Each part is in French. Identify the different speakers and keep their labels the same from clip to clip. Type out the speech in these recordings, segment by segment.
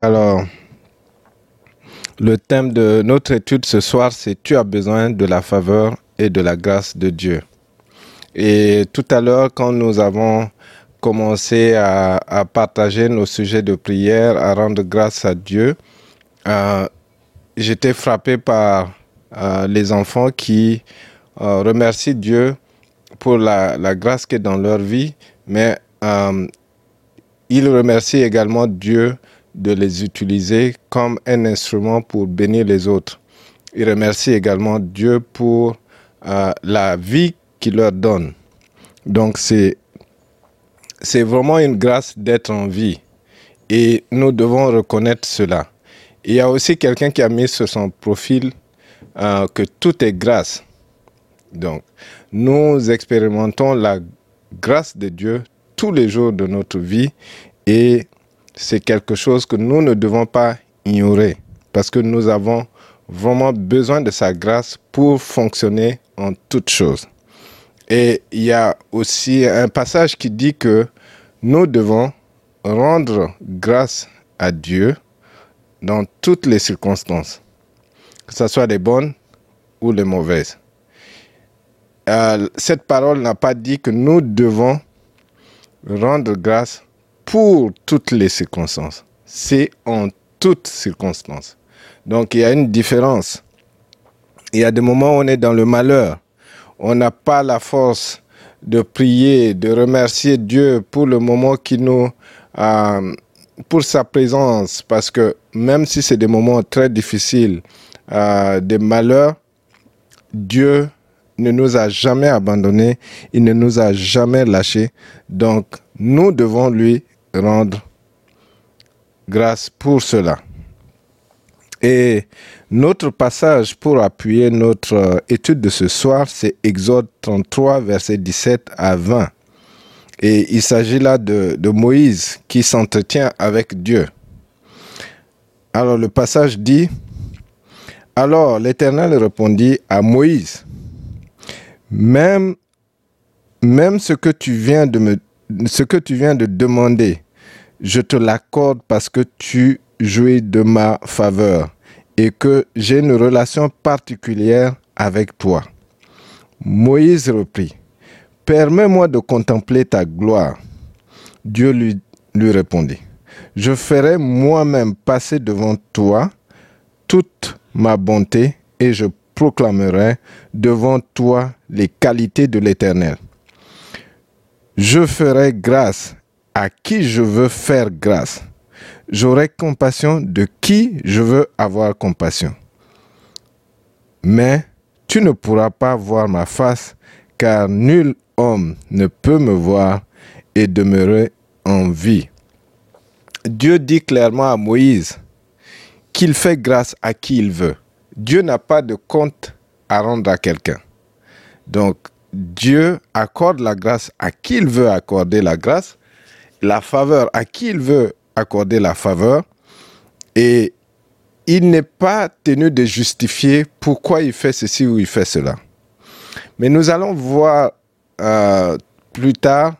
Speaker 1: Alors, le thème de notre étude ce soir, c'est Tu as besoin de la faveur et de la grâce de Dieu. Et tout à l'heure, quand nous avons commencé à, partager nos sujets de prière, à rendre grâce à Dieu, euh, j'étais frappé par euh, les enfants qui euh, remercient Dieu pour la, la, grâce qui est dans leur vie, mais ils remercient également Dieu de les utiliser comme un instrument pour bénir les autres. Ils remercient également Dieu pour euh, la vie qu'il leur donne. Donc c'est vraiment une grâce d'être en vie et nous devons reconnaître cela. Il y a aussi quelqu'un qui a mis sur son profil euh, que tout est grâce. Donc nous expérimentons la grâce de Dieu tous les jours de notre vie et c'est quelque chose que nous ne devons pas ignorer parce que nous avons vraiment besoin de sa grâce pour fonctionner en toutes choses. Et il y a aussi un passage qui dit que nous devons rendre grâce à Dieu dans toutes les circonstances, que ce soit les bonnes ou les mauvaises. Euh, cette parole n'a pas dit que nous devons rendre grâce pour toutes les circonstances. C'est en toutes circonstances. Donc il y a une différence. Il y a des moments où on est dans le malheur. On n'a pas la force de prier, de remercier Dieu pour le moment qui nous... Euh, pour sa présence, parce que même si c'est des moments très difficiles, euh, des malheurs, Dieu ne nous a jamais abandonnés, il ne nous a jamais lâchés. Donc, nous devons lui rendre grâce pour cela. Et notre passage pour appuyer notre euh, étude de ce soir, c'est Exode 33, versets 17 à 20. Et il s'agit là de, Moïse qui s'entretient avec Dieu. Alors le passage dit, alors l'Éternel répondit à Moïse, même, même ce que tu viens de me, ce que tu viens de demander, je te l'accorde parce que tu jouis de ma faveur et que j'ai une relation particulière avec toi. Moïse reprit, Permets-moi de contempler ta gloire. Dieu lui, lui répondit, Je ferai moi-même passer devant toi toute ma bonté et je proclamerai devant toi les qualités de l'Éternel. Je ferai grâce à qui je veux faire grâce. J'aurai compassion de qui je veux avoir compassion. Mais tu ne pourras pas voir ma face, car nul homme ne peut me voir et demeurer en vie. Dieu dit clairement à Moïse qu'il fait grâce à qui il veut. Dieu n'a pas de compte à rendre à quelqu'un. Donc, Dieu accorde la grâce à qui il veut accorder la grâce la faveur à qui il veut accorder la faveur et il n'est pas tenu de justifier pourquoi il fait ceci ou il fait cela. Mais nous allons voir euh, plus tard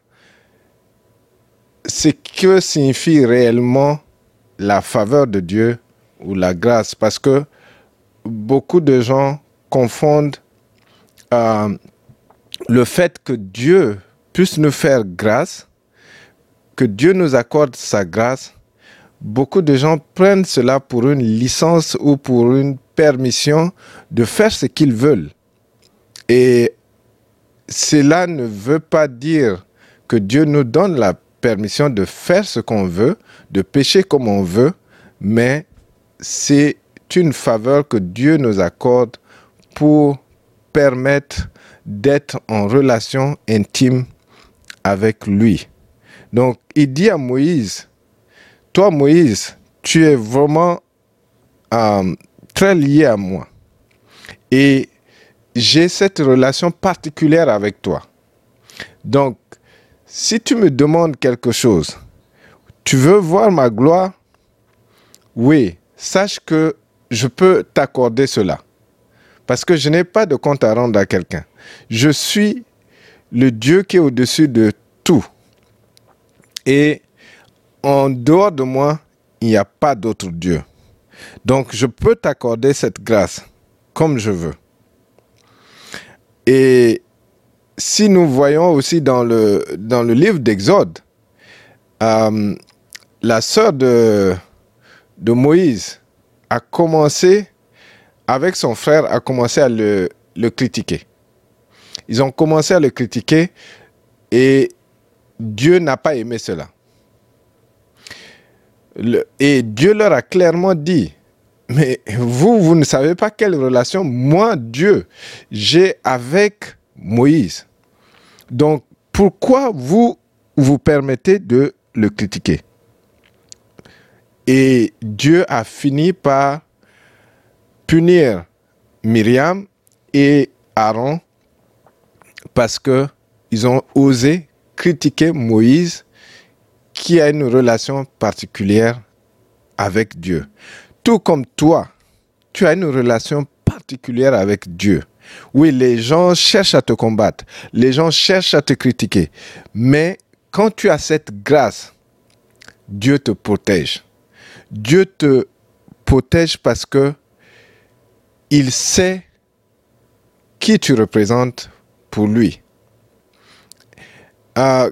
Speaker 1: ce que signifie réellement la faveur de Dieu ou la grâce, parce que beaucoup de gens confondent euh, le fait que Dieu puisse nous faire grâce que Dieu nous accorde sa grâce, beaucoup de gens prennent cela pour une licence ou pour une permission de faire ce qu'ils veulent. Et cela ne veut pas dire que Dieu nous donne la permission de faire ce qu'on veut, de pécher comme on veut, mais c'est une faveur que Dieu nous accorde pour permettre d'être en relation intime avec lui. Donc, il dit à Moïse, toi Moïse, tu es vraiment euh, très lié à moi. Et j'ai cette relation particulière avec toi. Donc, si tu me demandes quelque chose, tu veux voir ma gloire? Oui, sache que je peux t'accorder cela. Parce que je n'ai pas de compte à rendre à quelqu'un. Je suis le Dieu qui est au-dessus de tout. Et en dehors de moi, il n'y a pas d'autre Dieu. Donc je peux t'accorder cette grâce comme je veux. Et si nous voyons aussi dans le, livre d'Exode, euh, la sœur de, Moïse a commencé, avec son frère, a commencé à le critiquer. Ils ont commencé à le critiquer et Dieu n'a pas aimé cela. et Dieu leur a clairement dit, mais vous, vous ne savez pas quelle relation moi, Dieu, j'ai avec Moïse. Donc, pourquoi vous vous permettez de le critiquer? Et Dieu a fini par punir Myriam et Aaron parce que ils ont osé critiquer Moïse qui a une relation particulière avec Dieu. Tout comme toi, tu as une relation particulière avec Dieu. Oui, les gens cherchent à te combattre, les gens cherchent à te critiquer, mais quand tu as cette grâce, Dieu te protège. Dieu te protège parce que il sait qui tu représentes pour lui. Euh,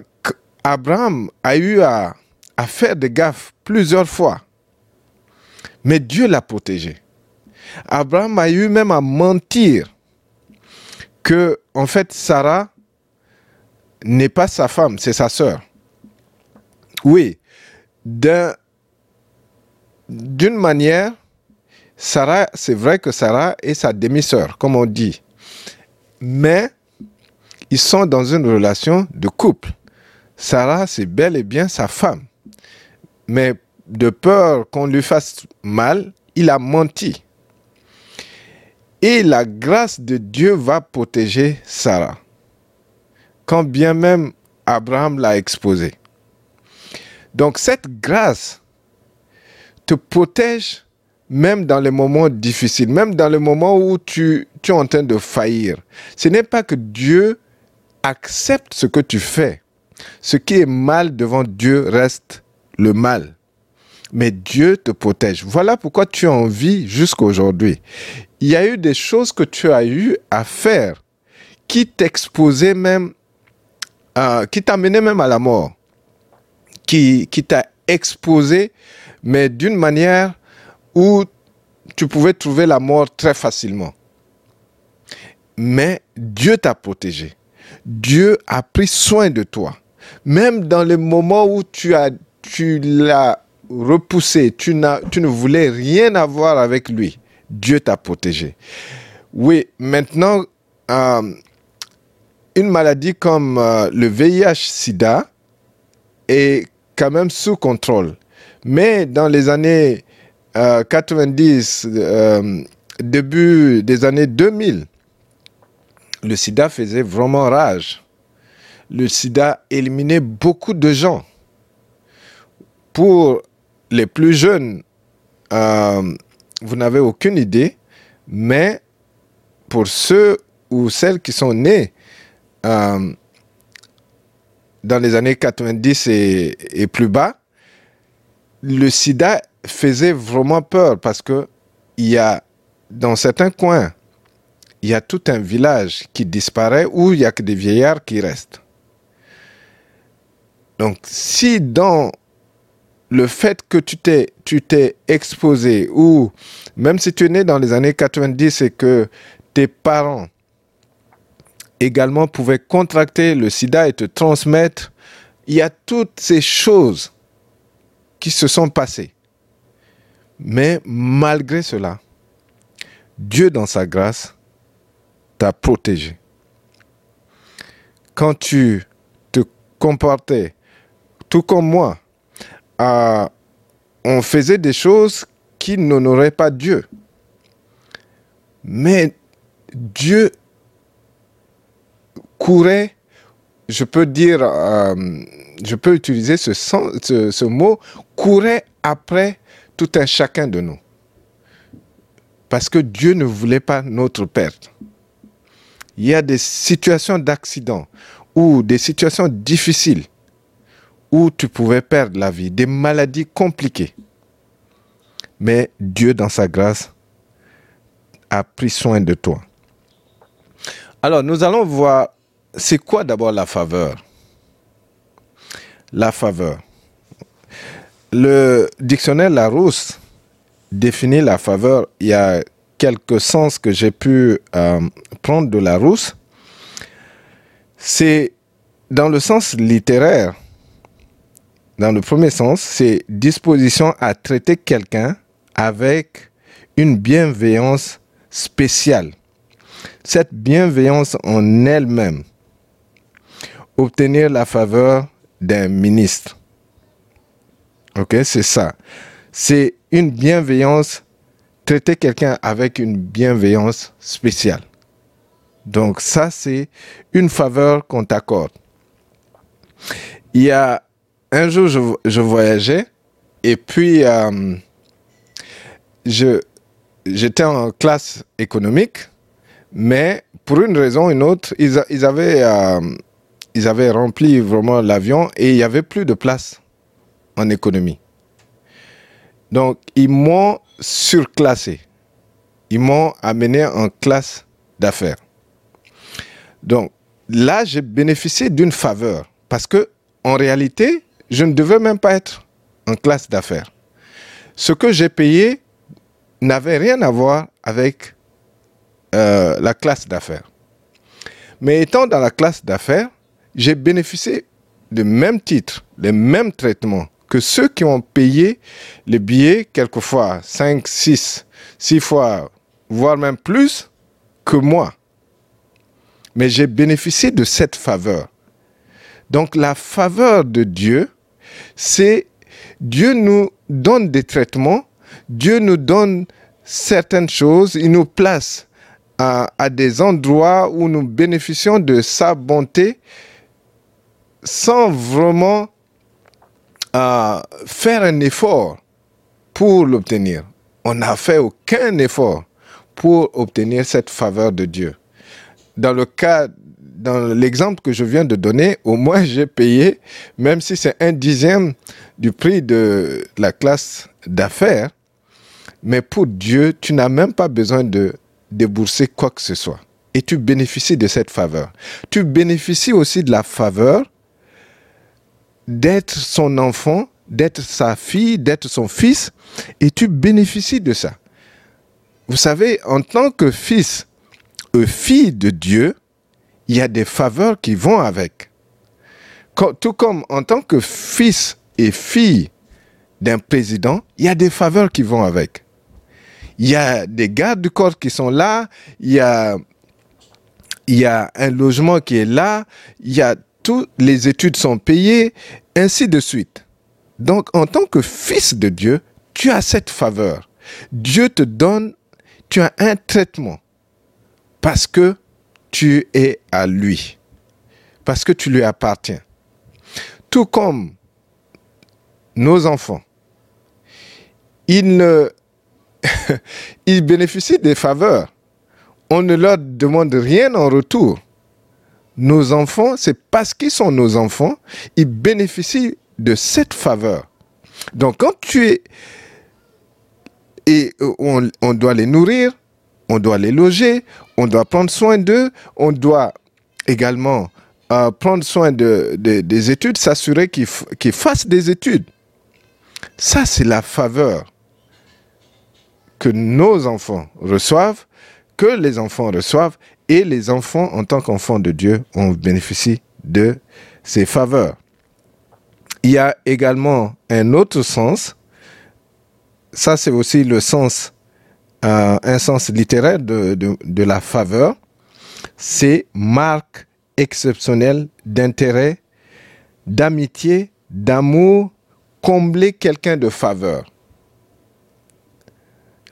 Speaker 1: Abraham a eu à, à faire des gaffes plusieurs fois, mais Dieu l'a protégé. Abraham a eu même à mentir que, en fait, Sarah n'est pas sa femme, c'est sa sœur. Oui, d'une manière, Sarah, c'est vrai que Sarah est sa demi-sœur, comme on dit. Mais ils sont dans une relation de couple. Sarah, c'est bel et bien sa femme. Mais de peur qu'on lui fasse mal, il a menti. Et la grâce de Dieu va protéger Sarah, quand bien même Abraham l'a exposé. Donc cette grâce te protège même dans les moments difficiles, même dans les moments où tu es en train de faillir. Ce n'est pas que Dieu accepte ce que tu fais. Ce qui est mal devant Dieu reste le mal mais Dieu te protège. Voilà pourquoi tu es en vie jusqu'aujourd'hui. Il y a eu des choses que tu as eu à faire qui t'exposaient même, euh, qui t'amenaient même à la mort, qui t'a exposé, mais d'une manière où tu pouvais trouver la mort très facilement. Mais Dieu t'a protégé. Dieu a pris soin de toi. Même dans les moments où tu as, tu l'as repoussé, tu, tu ne voulais rien avoir avec lui, Dieu t'a protégé. Oui, maintenant, euh, une maladie comme euh, le VIH-Sida est quand même sous contrôle. Mais dans les années 90, euh, début des années 2000, le sida faisait vraiment rage. Le sida éliminait beaucoup de gens. Pour les plus jeunes, euh, vous n'avez aucune idée, mais pour ceux ou celles qui sont nés euh, dans les années 90 et, plus bas, le sida faisait vraiment peur parce que il y a dans certains coins, il y a tout un village qui disparaît où il n'y a que des vieillards qui restent. Donc si dans le fait que tu t'es, tu t'es exposé, ou même si tu es né dans les années 90 et que tes parents également pouvaient contracter le sida et te transmettre, il y a toutes ces choses qui se sont passées. Mais malgré cela, Dieu dans sa grâce t'a protégé. Quand tu te comportais tout comme moi, on faisait des choses qui n'honoraient pas Dieu. Mais Dieu courait, je peux dire, euh, je peux utiliser ce, mot, courait après tout un chacun de nous. Parce que Dieu ne voulait pas notre perte. Il y a des situations d'accident ou des situations difficiles où tu pouvais perdre la vie, des maladies compliquées. mais Dieu, dans sa grâce, a pris soin de toi. Alors, nous allons voir, c'est quoi d'abord la faveur? La faveur. Le dictionnaire Larousse définit la faveur. Il y a quelques sens que j'ai pu euh, prendre de Larousse. C'est dans le sens littéraire. Dans le premier sens, c'est disposition à traiter quelqu'un avec une bienveillance spéciale. Cette bienveillance en elle-même. Obtenir la faveur d'un ministre. Ok, c'est ça. C'est une bienveillance, traiter quelqu'un avec une bienveillance spéciale. Donc ça, c'est une faveur qu'on t'accorde. Il y a un jour, je, voyageais et puis euh, je, j'étais en classe économique, mais pour une raison ou une autre, ils avaient, euh, ils avaient rempli vraiment l'avion et il n'y avait plus de place en économie. Donc, ils m'ont surclassé. Ils m'ont amené en classe d'affaires. Donc, là, j'ai bénéficié d'une faveur parce que, en réalité, je ne devais même pas être en classe d'affaires. Ce que j'ai payé n'avait rien à voir avec euh, la classe d'affaires. Mais étant dans la classe d'affaires, j'ai bénéficié du même titre, les mêmes traitements que ceux qui ont payé les billets quelquefois 5, 6, 6 fois, voire même plus que moi. Mais j'ai bénéficié de cette faveur. Donc la faveur de Dieu, c'est Dieu nous donne des traitements, Dieu nous donne certaines choses, il nous place à, des endroits où nous bénéficions de sa bonté sans vraiment faire un effort pour l'obtenir. On n'a fait aucun effort pour obtenir cette faveur de Dieu. Dans le cas, dans l'exemple que je viens de donner, au moins j'ai payé, même si c'est un dixième du prix de la classe d'affaires, mais pour Dieu, tu n'as même pas besoin de débourser quoi que ce soit. Et tu bénéficies de cette faveur. Tu bénéficies aussi de la faveur d'être son enfant, d'être sa fille, d'être son fils, et tu bénéficies de ça. Vous savez, en tant que fils ou fille de Dieu, il y a des faveurs qui vont avec. Tout comme en tant que fils et fille d'un président, il y a des faveurs qui vont avec. Il y a des gardes du corps qui sont là, il y a un logement qui est là, il y a toutes les études sont payées, ainsi de suite. Donc, en tant que fils de Dieu, tu as cette faveur. Dieu te donne, tu as un traitement parce que tu es à lui, parce que tu lui appartiens. Tout comme nos enfants, ils, ils bénéficient des faveurs. On ne leur demande rien en retour nos enfants, c'est parce qu'ils sont nos enfants, ils bénéficient de cette faveur. Donc quand tu es... Et on, doit les nourrir, on doit les loger, on doit prendre soin d'eux, on doit également euh, prendre soin de, des études, s'assurer qu'ils fassent des études. Ça, c'est la faveur que nos enfants reçoivent, que les enfants reçoivent, et les enfants, en tant qu'enfants de Dieu, ont bénéficié de ces faveurs. Il y a également un autre sens, ça c'est aussi le sens, euh, un sens littéraire de la faveur, c'est marque exceptionnelle d'intérêt, d'amitié, d'amour, combler quelqu'un de faveur.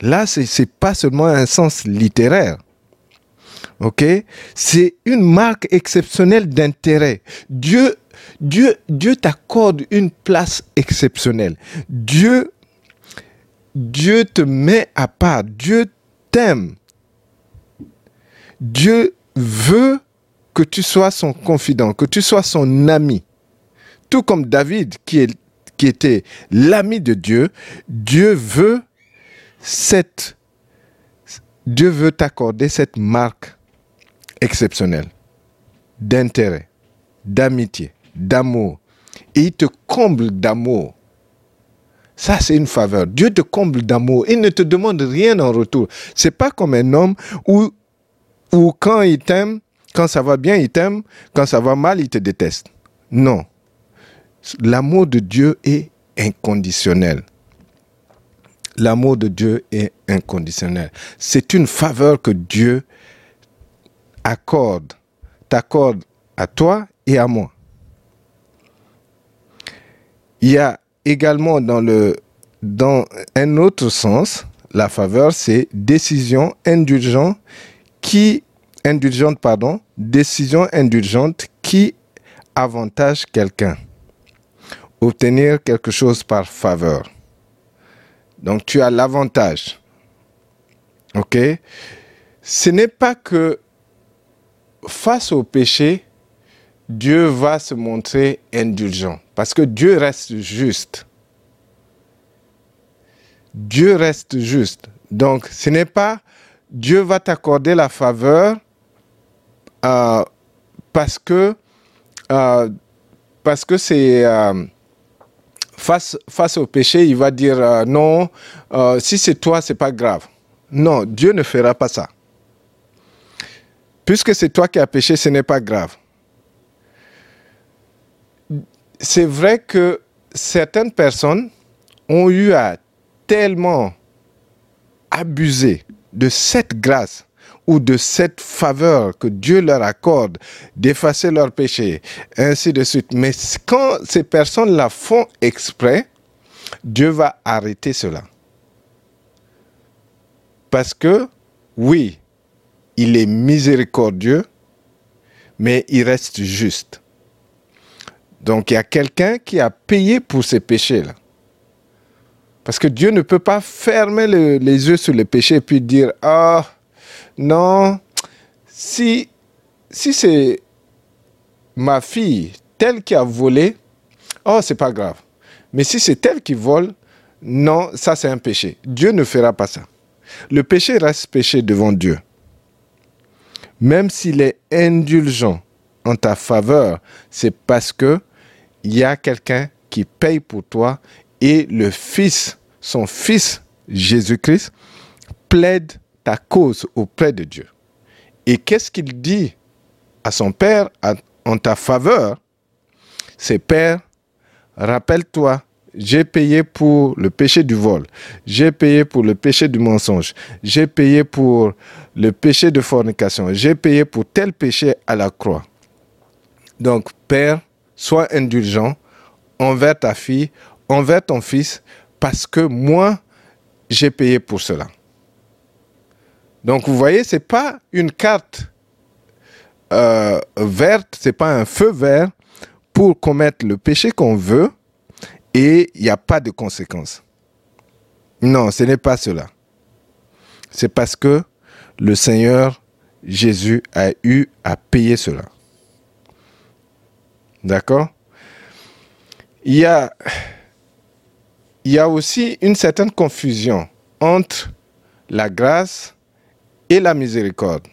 Speaker 1: Là, ce n'est pas seulement un sens littéraire, ok? C'est une marque exceptionnelle d'intérêt. Dieu, Dieu, Dieu t'accorde une place exceptionnelle. Dieu, Dieu te met à part. Dieu t'aime. Dieu veut que tu sois son confident, que tu sois son ami. Tout comme David, qui, est, qui était l'ami de Dieu, Dieu veut cette, Dieu veut t'accorder cette marque exceptionnelle d'intérêt, d'amitié, d'amour. Et il te comble d'amour. Ça, c'est une faveur. Dieu te comble d'amour. Il ne te demande rien en retour. C'est pas comme un homme où, où quand il t'aime, quand ça va bien, il t'aime. Quand ça va mal, il te déteste. Non. L'amour de Dieu est inconditionnel. L'amour de Dieu est inconditionnel. C'est une faveur que Dieu accorde, t'accorde à toi et à moi. Il y a également dans, un autre sens, la faveur, c'est décision indulgente qui, indulgente, pardon, décision indulgente qui avantage quelqu'un. Obtenir quelque chose par faveur. Donc tu as l'avantage. OK? Ce n'est pas que face au péché, Dieu va se montrer indulgent. Parce que Dieu reste juste. Dieu reste juste. Donc ce n'est pas Dieu va t'accorder la faveur euh, parce que euh, parce que c'est euh, face, face au péché, il va dire non, si c'est toi, c'est pas grave. Non, Dieu ne fera pas ça. Puisque c'est toi qui as péché, ce n'est pas grave. C'est vrai que certaines personnes ont eu à tellement abuser de cette grâce ou de cette faveur que Dieu leur accorde d'effacer leurs péchés, ainsi de suite. Mais quand ces personnes la font exprès, Dieu va arrêter cela. Parce que, oui, il est miséricordieux, mais il reste juste. Donc il y a quelqu'un qui a payé pour ces péchés-là. Parce que Dieu ne peut pas fermer les yeux sur les péchés et puis dire, ah, non, si, si c'est ma fille, telle qui a volé, oh, c'est pas grave. Mais si c'est elle qui vole, non, ça c'est un péché. Dieu ne fera pas ça. Le péché reste péché devant Dieu. Même s'il est indulgent en ta faveur, c'est parce que il y a quelqu'un qui paye pour toi et le Fils, son Fils Jésus-Christ, plaide ta cause auprès de Dieu. Et qu'est-ce qu'il dit à son Père en ta faveur? C'est Père, rappelle-toi, j'ai payé pour le péché du vol, j'ai payé pour le péché du mensonge, j'ai payé pour le péché de fornication, j'ai payé pour tel péché à la croix. Donc, Père, sois indulgent envers ta fille, envers ton fils, parce que moi, j'ai payé pour cela. Donc vous voyez, c'est pas une carte euh, verte, c'est pas un feu vert pour commettre le péché qu'on veut et il n'y a pas de conséquences. Non, ce n'est pas cela. C'est parce que le Seigneur Jésus a eu à payer cela. D'accord? Il y, a, il y a aussi une certaine confusion entre la grâce et la miséricorde.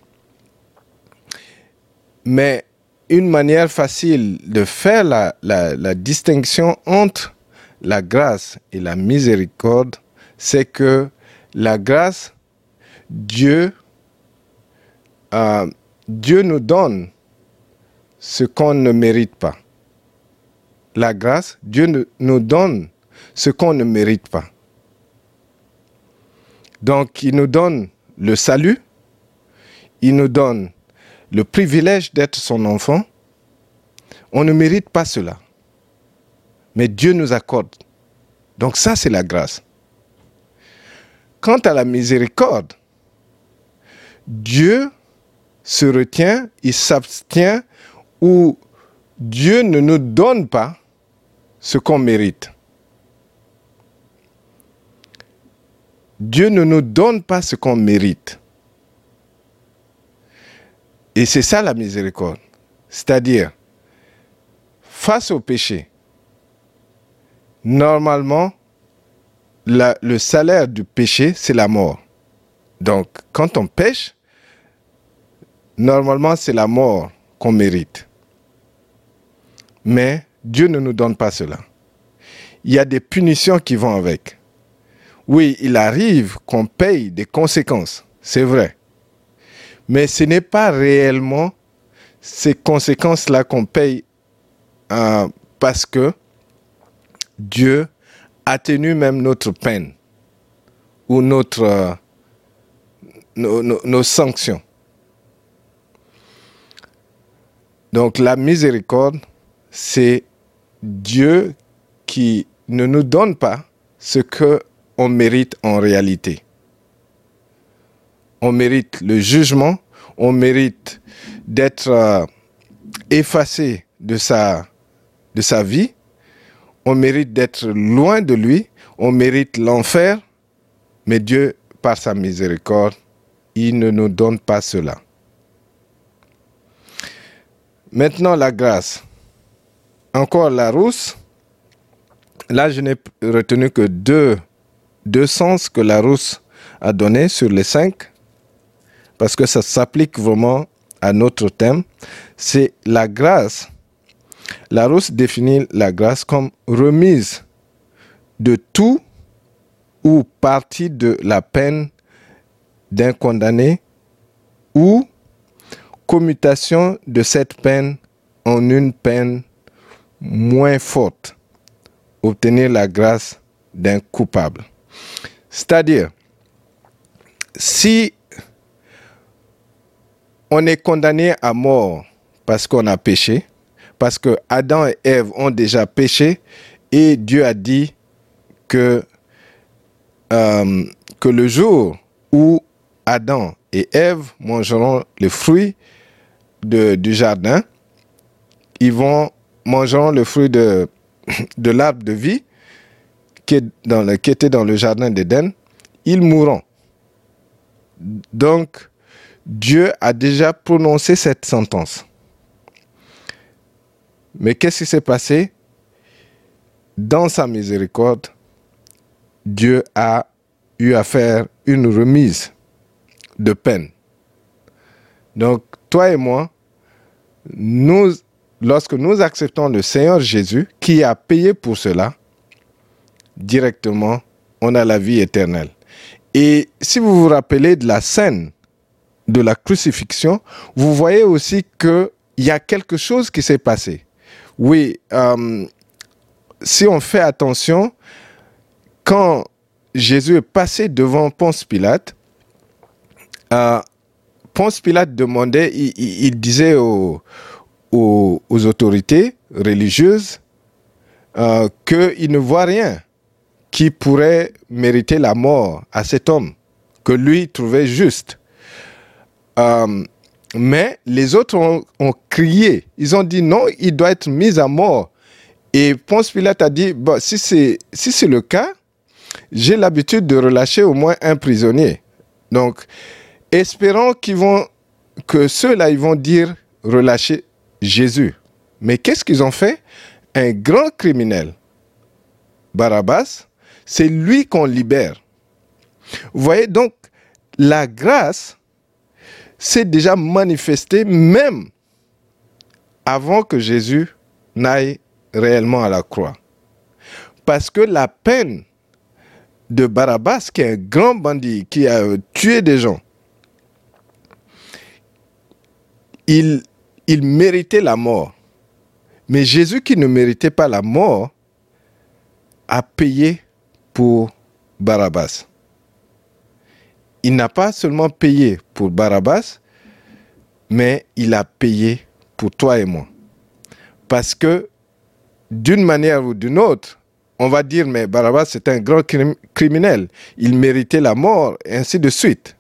Speaker 1: Mais une manière facile de faire la, la, distinction entre la grâce et la miséricorde, c'est que la grâce, Dieu, euh, Dieu nous donne ce qu'on ne mérite pas. La grâce, Dieu nous donne ce qu'on ne mérite pas. Donc, il nous donne le salut, il nous donne le privilège d'être son enfant. On ne mérite pas cela. Mais Dieu nous accorde. Donc ça, c'est la grâce. Quant à la miséricorde, Dieu se retient, il s'abstient, ou Dieu ne nous donne pas ce qu'on mérite. Dieu ne nous donne pas ce qu'on mérite. Et c'est ça la miséricorde. C'est-à-dire, face au péché, normalement, le salaire du péché, c'est la mort. Donc, quand on pêche, normalement, c'est la mort qu'on mérite. Mais Dieu ne nous donne pas cela. Il y a des punitions qui vont avec. Oui, il arrive qu'on paye des conséquences, c'est vrai. Mais ce n'est pas réellement ces conséquences-là qu'on paye euh, parce que Dieu atténue même notre peine ou euh, nos sanctions. Donc la miséricorde, c'est Dieu qui ne nous donne pas ce que on mérite en réalité. On mérite le jugement, on mérite d'être euh, effacé de sa vie, on mérite d'être loin de lui, on mérite l'enfer, mais Dieu, par sa miséricorde, il ne nous donne pas cela. Maintenant, la grâce. Encore la rousse. Là, je n'ai retenu que deux, deux sens que la rousse a donné sur les cinq, parce que ça s'applique vraiment à notre thème. C'est la grâce. La rousse définit la grâce comme remise de tout ou partie de la peine d'un condamné ou commutation de cette peine en une peine moins forte, obtenir la grâce d'un coupable. C'est-à-dire, si on est condamné à mort parce qu'on a péché, parce que Adam et Ève ont déjà péché, et Dieu a dit que, euh, le jour où Adam et Ève mangeront les fruits du jardin, ils vont manger le fruit de, de l'arbre de vie qui, qui était dans le jardin d'Éden, ils mourront. Donc, Dieu a déjà prononcé cette sentence. Mais qu'est-ce qui s'est passé? Dans sa miséricorde, Dieu a eu à faire une remise de peine. Donc, toi et moi, lorsque nous acceptons le Seigneur Jésus, qui a payé pour cela, directement, on a la vie éternelle. Et si vous vous rappelez de la scène de la crucifixion, vous voyez aussi qu'il y a quelque chose qui s'est passé. Oui, euh, si on fait attention, quand Jésus est passé devant Ponce Pilate, euh, Ponce Pilate demandait, il, disait aux, autorités religieuses euh, qu'il ne voit rien qui pourrait mériter la mort à cet homme, que lui trouvait juste. Mais les autres ont, crié, ils ont dit non, il doit être mis à mort. Et Ponce Pilate a dit, bon, si c'est si le cas, j'ai l'habitude de relâcher au moins un prisonnier. Donc, espérant qu'ils vont, que ceux-là, ils vont dire relâcher Jésus. Mais qu'est-ce qu'ils ont fait? Un grand criminel, Barabbas, c'est lui qu'on libère. Vous voyez, donc, la grâce s'est déjà manifestée même avant que Jésus n'aille réellement à la croix. Parce que la peine de Barabbas, qui est un grand bandit, qui a tué des gens, il, il méritait la mort. Mais Jésus qui ne méritait pas la mort a payé pour Barabbas. Il n'a pas seulement payé pour Barabbas, mais il a payé pour toi et moi. Parce que d'une manière ou d'une autre, on va dire, mais Barabbas c'est un grand criminel, il méritait la mort, et ainsi de suite.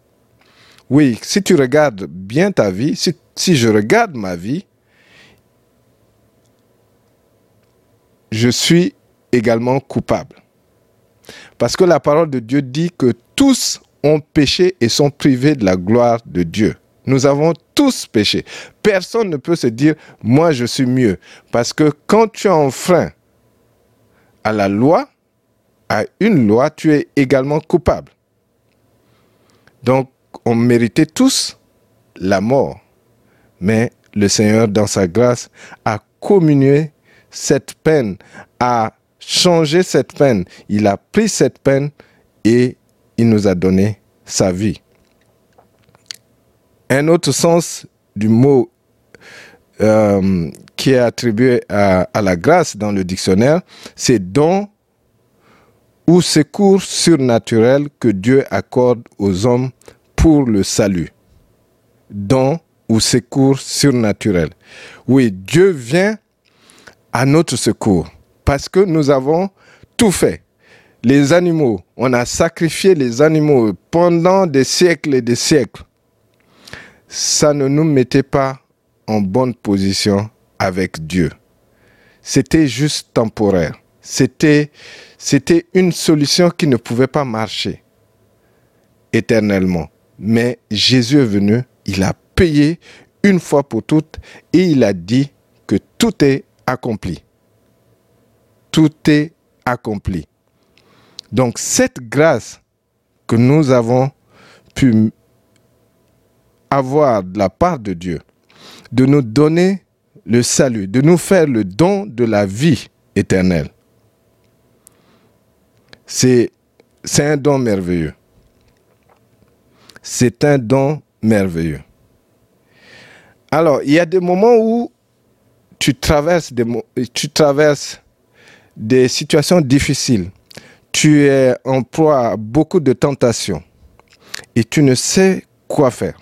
Speaker 1: Oui, si tu regardes bien ta vie, si, si je regarde ma vie, je suis également coupable. Parce que la parole de Dieu dit que tous ont péché et sont privés de la gloire de Dieu. Nous avons tous péché. Personne ne peut se dire, moi je suis mieux. Parce que quand tu enfreins à la loi, à une loi, tu es également coupable. Donc, on méritait tous la mort. Mais le Seigneur, dans sa grâce, a communié cette peine, a changé cette peine. Il a pris cette peine et il nous a donné sa vie. Un autre sens du mot euh, qui est attribué à, à, la grâce dans le dictionnaire, c'est don ou secours surnaturel que Dieu accorde aux hommes pour le salut. Don ou secours surnaturel. Oui, Dieu vient à notre secours parce que nous avons tout fait. Les animaux, on a sacrifié les animaux pendant des siècles et des siècles. Ça ne nous mettait pas en bonne position avec Dieu. C'était juste temporaire. C'était, une solution qui ne pouvait pas marcher éternellement. Mais Jésus est venu, il a payé une fois pour toutes et il a dit que tout est accompli. Tout est accompli. Donc cette grâce que nous avons pu avoir de la part de Dieu, de nous donner le salut, de nous faire le don de la vie éternelle, c'est un don merveilleux. C'est un don merveilleux. Alors, il y a des moments où tu traverses des, tu traverses situations difficiles. Tu es en proie à beaucoup de tentations et tu ne sais quoi faire.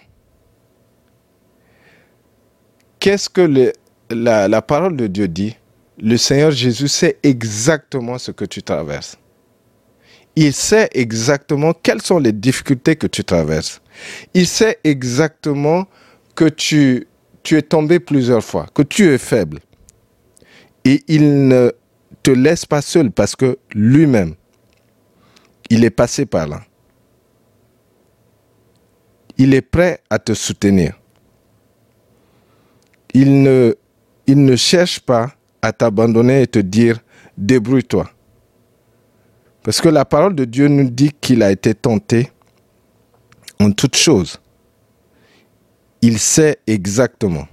Speaker 1: Qu'est-ce que la, parole de Dieu dit? Le Seigneur Jésus sait exactement ce que tu traverses il sait exactement quelles sont les difficultés que tu traverses. Il sait exactement que tu es tombé plusieurs fois, que tu es faible. Et il ne te laisse pas seul parce que lui-même, il est passé par là. Il est prêt à te soutenir. Il ne, il ne cherche pas à t'abandonner et te dire débrouille-toi. Parce que la parole de Dieu nous dit qu'il a été tenté en toutes choses. Il sait exactement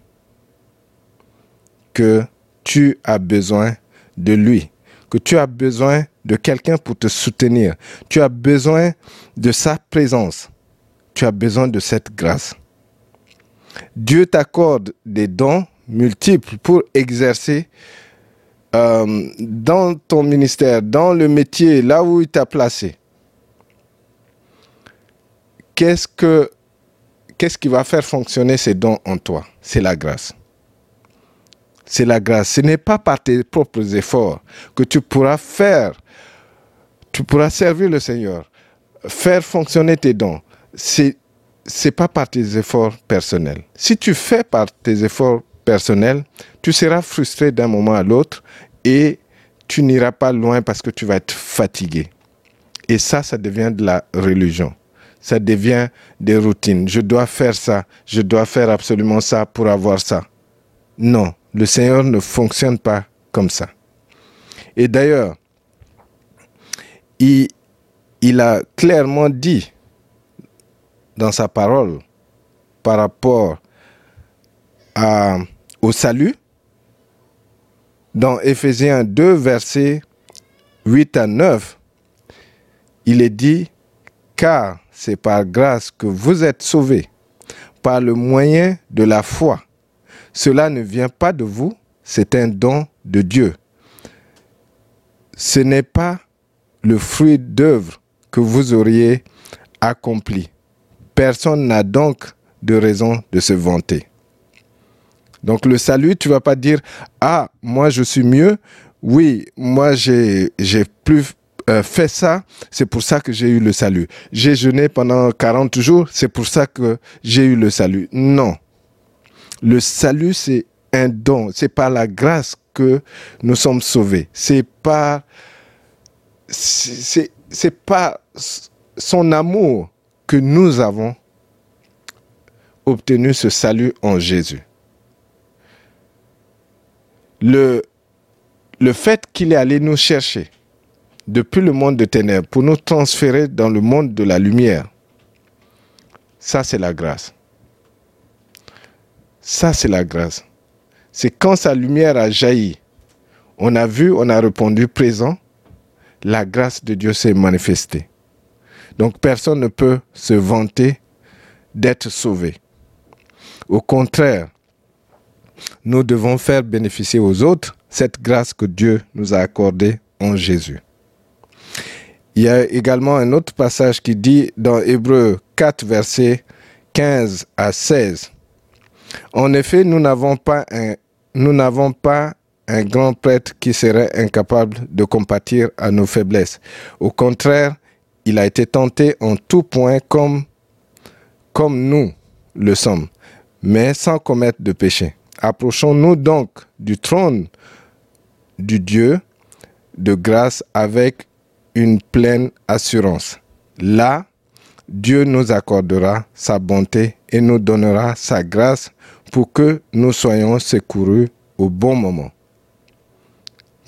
Speaker 1: que tu as besoin de lui, que tu as besoin de quelqu'un pour te soutenir. Tu as besoin de sa présence. Tu as besoin de cette grâce. Dieu t'accorde des dons multiples pour exercer euh, dans ton ministère, dans le métier, là où il t'a placé, qu'est-ce que qu'est-ce qui va faire fonctionner ces dons en toi? C'est la grâce. C'est la grâce. Ce n'est pas par tes propres efforts que tu pourras faire, tu pourras servir le Seigneur, faire fonctionner tes dons. C'est c'est pas par tes efforts personnels. Si tu fais par tes efforts personnels, tu seras frustré d'un moment à l'autre et tu n'iras pas loin parce que tu vas être fatigué. Et ça, ça devient de la religion. Ça devient des routines. Je dois faire ça, je dois faire absolument ça pour avoir ça. Non, le Seigneur ne fonctionne pas comme ça. Et d'ailleurs, il, a clairement dit dans sa parole par rapport au salut dans Éphésiens 2, versets 8 à 9, il est dit, car c'est par grâce que vous êtes sauvés, par le moyen de la foi. Cela ne vient pas de vous, c'est un don de Dieu. Ce n'est pas le fruit d'œuvre que vous auriez accompli. Personne n'a donc de raison de se vanter. Donc le salut, tu vas pas dire ah moi je suis mieux. Oui, moi j'ai j'ai plus euh, fait ça, c'est pour ça que j'ai eu le salut. J'ai jeûné pendant 40 jours, c'est pour ça que j'ai eu le salut. Non. Le salut c'est un don, c'est par la grâce que nous sommes sauvés. C'est pas c'est c'est son amour que nous avons obtenu ce salut en Jésus le, le fait qu'il est allé nous chercher, depuis le monde de ténèbres pour nous transférer dans le monde de la lumière. Ça, c'est la grâce. Ça, c'est la grâce. C'est quand sa lumière a jailli, on a vu, on a répondu présent, la grâce de Dieu s'est manifestée. Donc personne ne peut se vanter d'être sauvé. Au contraire, nous devons faire bénéficier aux autres cette grâce que Dieu nous a accordée en Jésus. Il y a également un autre passage qui dit dans Hébreu 4, versets 15 à 16. En effet, nous n'avons pas un, grand prêtre qui serait incapable de compatir à nos faiblesses. Au contraire, il a été tenté en tout point comme, comme nous le sommes, mais sans commettre de péché. Approchons-nous donc du trône du Dieu de grâce avec une pleine assurance. Là, Dieu nous accordera sa bonté et nous donnera sa grâce pour que nous soyons secourus au bon moment.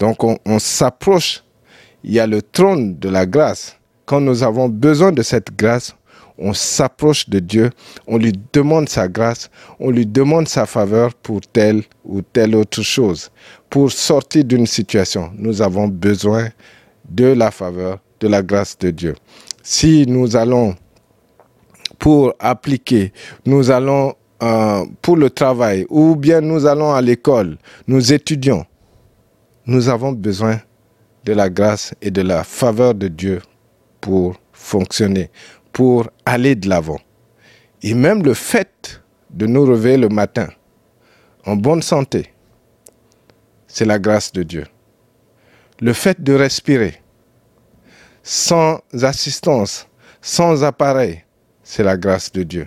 Speaker 1: Donc on, s'approche, il y a le trône de la grâce. Quand nous avons besoin de cette grâce, on s'approche de Dieu, on lui demande sa grâce, on lui demande sa faveur pour telle ou telle autre chose. Pour sortir d'une situation, nous avons besoin de la faveur, de la grâce de Dieu. Si nous allons pour appliquer, nous allons euh, pour le travail, ou bien nous allons à l'école, nous étudions, nous avons besoin de la grâce et de la faveur de Dieu pour fonctionner, pour aller de l'avant. Et même le fait de nous réveiller le matin en bonne santé, c'est la grâce de Dieu. Le fait de respirer sans assistance, sans appareil, c'est la grâce de Dieu.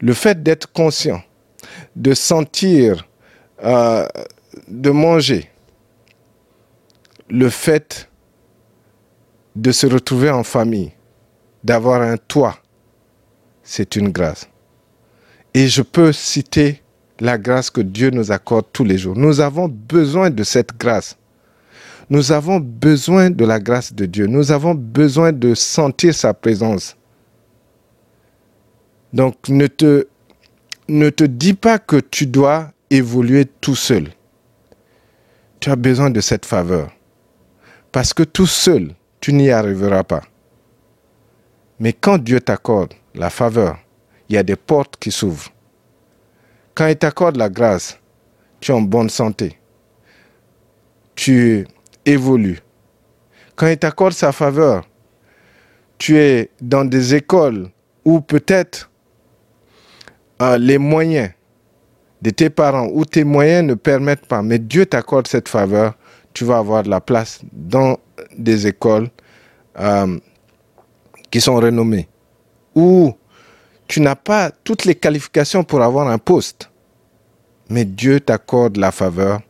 Speaker 1: Le fait d'être conscient, de sentir, euh, de manger, le fait de se retrouver en famille, d'avoir un toit, c'est une grâce. Et je peux citer la grâce que Dieu nous accorde tous les jours. Nous avons besoin de cette grâce. Nous avons besoin de la grâce de Dieu. Nous avons besoin de sentir sa présence. Donc ne te, dis pas que tu dois évoluer tout seul. Tu as besoin de cette faveur. Parce que tout seul, tu n'y arriveras pas. Mais quand Dieu t'accorde la faveur, il y a des portes qui s'ouvrent. Quand il t'accorde la grâce, tu es en bonne santé. Tu évolues. Quand il t'accorde sa faveur, tu es dans des écoles où peut-être euh, les moyens de tes parents ou tes moyens ne permettent pas, mais Dieu t'accorde cette faveur, tu vas avoir de la place dans des écoles euh, qui sont renommées, où tu n'as pas toutes les qualifications pour avoir un poste, mais Dieu t'accorde la faveur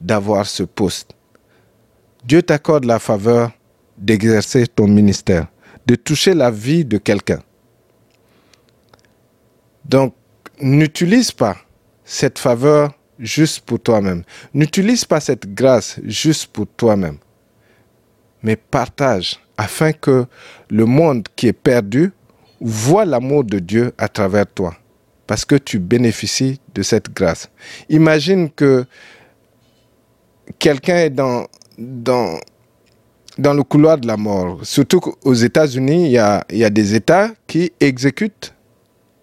Speaker 1: d'avoir ce poste. Dieu t'accorde la faveur d'exercer ton ministère, de toucher la vie de quelqu'un. Donc, n'utilise pas cette faveur juste pour toi-même. N'utilise pas cette grâce juste pour toi-même. Mais partage afin que le monde qui est perdu voit l'amour de Dieu à travers toi. Parce que tu bénéficies de cette grâce. Imagine que quelqu'un est dans, dans, dans le couloir de la mort. Surtout qu'aux États-Unis, il y a des États qui exécutent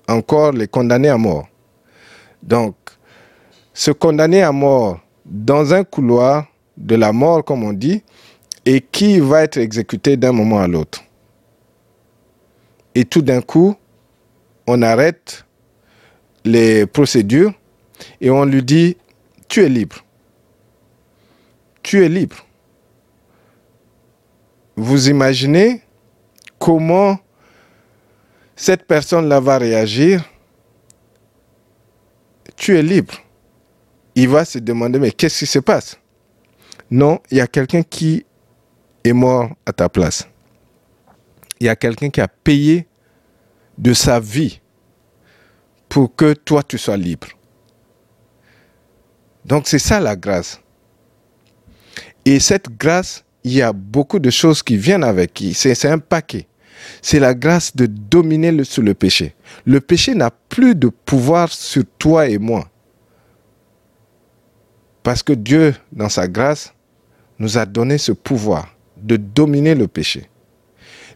Speaker 1: encore les condamnés à mort. Donc, se condamner à mort dans un couloir de la mort, comme on dit, et qui va être exécuté d'un moment à l'autre. Et tout d'un coup, on arrête les procédures et on lui dit, tu es libre. Tu es libre. Vous imaginez comment cette personne-là va réagir, tu es libre. Il va se demander, mais qu'est-ce qui se passe? Non, il y a quelqu'un qui est mort à ta place. Il y a quelqu'un qui a payé de sa vie pour que toi tu sois libre. Donc c'est ça la grâce. Et cette grâce, il y a beaucoup de choses qui viennent avec. C'est un paquet. C'est la grâce de dominer sur le péché. Le péché n'a plus de pouvoir sur toi et moi. Parce que Dieu, dans sa grâce, nous a donné ce pouvoir de dominer le péché.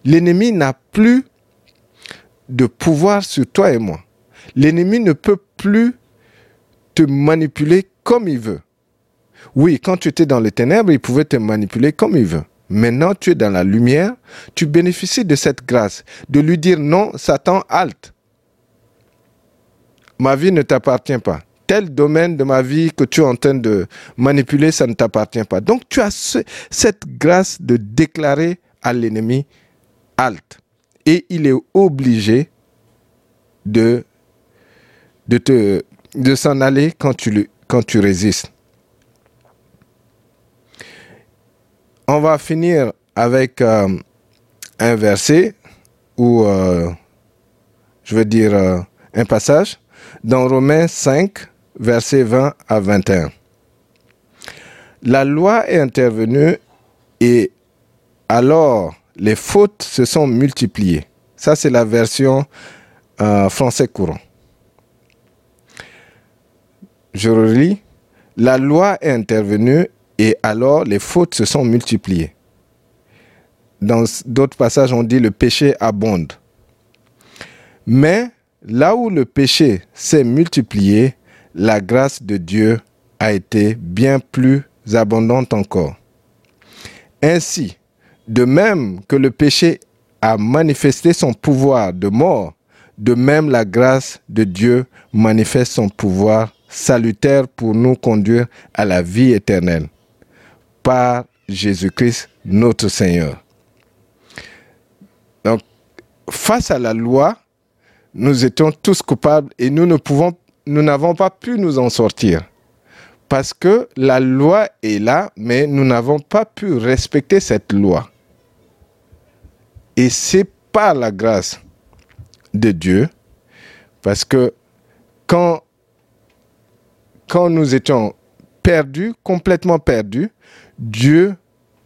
Speaker 1: L'ennemi n'a plus de pouvoir sur toi et moi. L'ennemi ne peut plus te manipuler comme il veut. Oui, quand tu étais dans les ténèbres, il pouvait te manipuler comme il veut. Maintenant, tu es dans la lumière, tu bénéficies de cette grâce, de lui dire non, Satan, halte. Ma vie ne t'appartient pas. Tel domaine de ma vie que tu es en train de manipuler, ça ne t'appartient pas. Donc, tu as cette grâce de déclarer à l'ennemi, halte. Et il est obligé de, s'en aller quand tu, quand tu résistes. On va finir avec euh, un verset ou, euh, je veux dire, euh, un passage dans Romains 5, versets 20 à 21. La loi est intervenue et alors les fautes se sont multipliées. Ça, c'est la version français courant. Je relis. La loi est intervenue et alors les fautes se sont multipliées. Dans d'autres passages, on dit le péché abonde. Mais là où le péché s'est multiplié, la grâce de Dieu a été bien plus abondante encore. Ainsi, de même que le péché a manifesté son pouvoir de mort, de même la grâce de Dieu manifeste son pouvoir salutaire pour nous conduire à la vie éternelle par Jésus-Christ notre Seigneur. Donc, face à la loi, nous étions tous coupables et nous n'avons pas pu nous en sortir. Parce que la loi est là, mais nous n'avons pas pu respecter cette loi. Et c'est par la grâce de Dieu, parce que quand nous étions perdus, complètement perdus, Dieu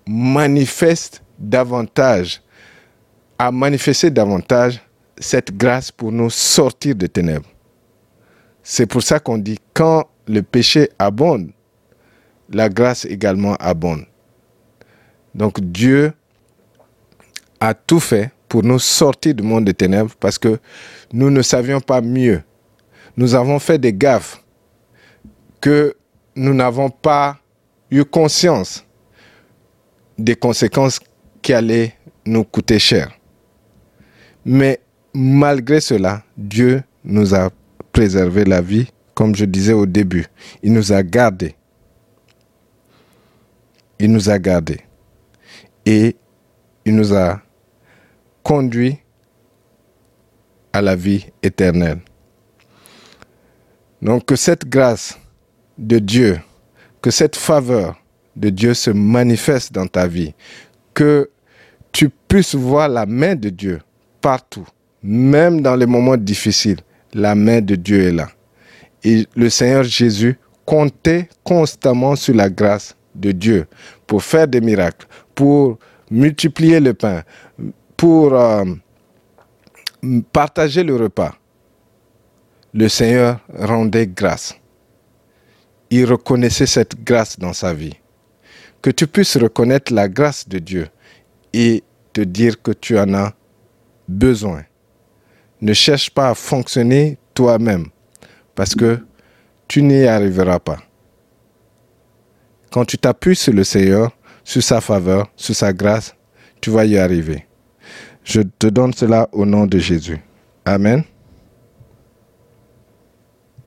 Speaker 1: manifeste davantage, a manifesté davantage cette grâce pour nous sortir des ténèbres. C'est pour ça qu'on dit quand le péché abonde, la grâce également abonde. Donc Dieu a tout fait pour nous sortir du monde des ténèbres parce que nous ne savions pas mieux. Nous avons fait des gaffes que nous n'avons pas eu conscience des conséquences qui allaient nous coûter cher. Mais malgré cela, Dieu nous a préservé la vie, comme je disais au début. Il nous a gardés. Il nous a gardés. Et il nous a conduits à la vie éternelle. Donc que cette grâce de Dieu que cette faveur de Dieu se manifeste dans ta vie, que tu puisses voir la main de Dieu partout, même dans les moments difficiles, la main de Dieu est là. Et le Seigneur Jésus comptait constamment sur la grâce de Dieu pour faire des miracles, pour multiplier le pain, pour euh, partager le repas. Le Seigneur rendait grâce il reconnaissait cette grâce dans sa vie. Que tu puisses reconnaître la grâce de Dieu et te dire que tu en as besoin. Ne cherche pas à fonctionner toi-même parce que tu n'y arriveras pas. Quand tu t'appuies sur le Seigneur, sur sa faveur, sur sa grâce, tu vas y arriver. Je te donne cela au nom de Jésus. Amen.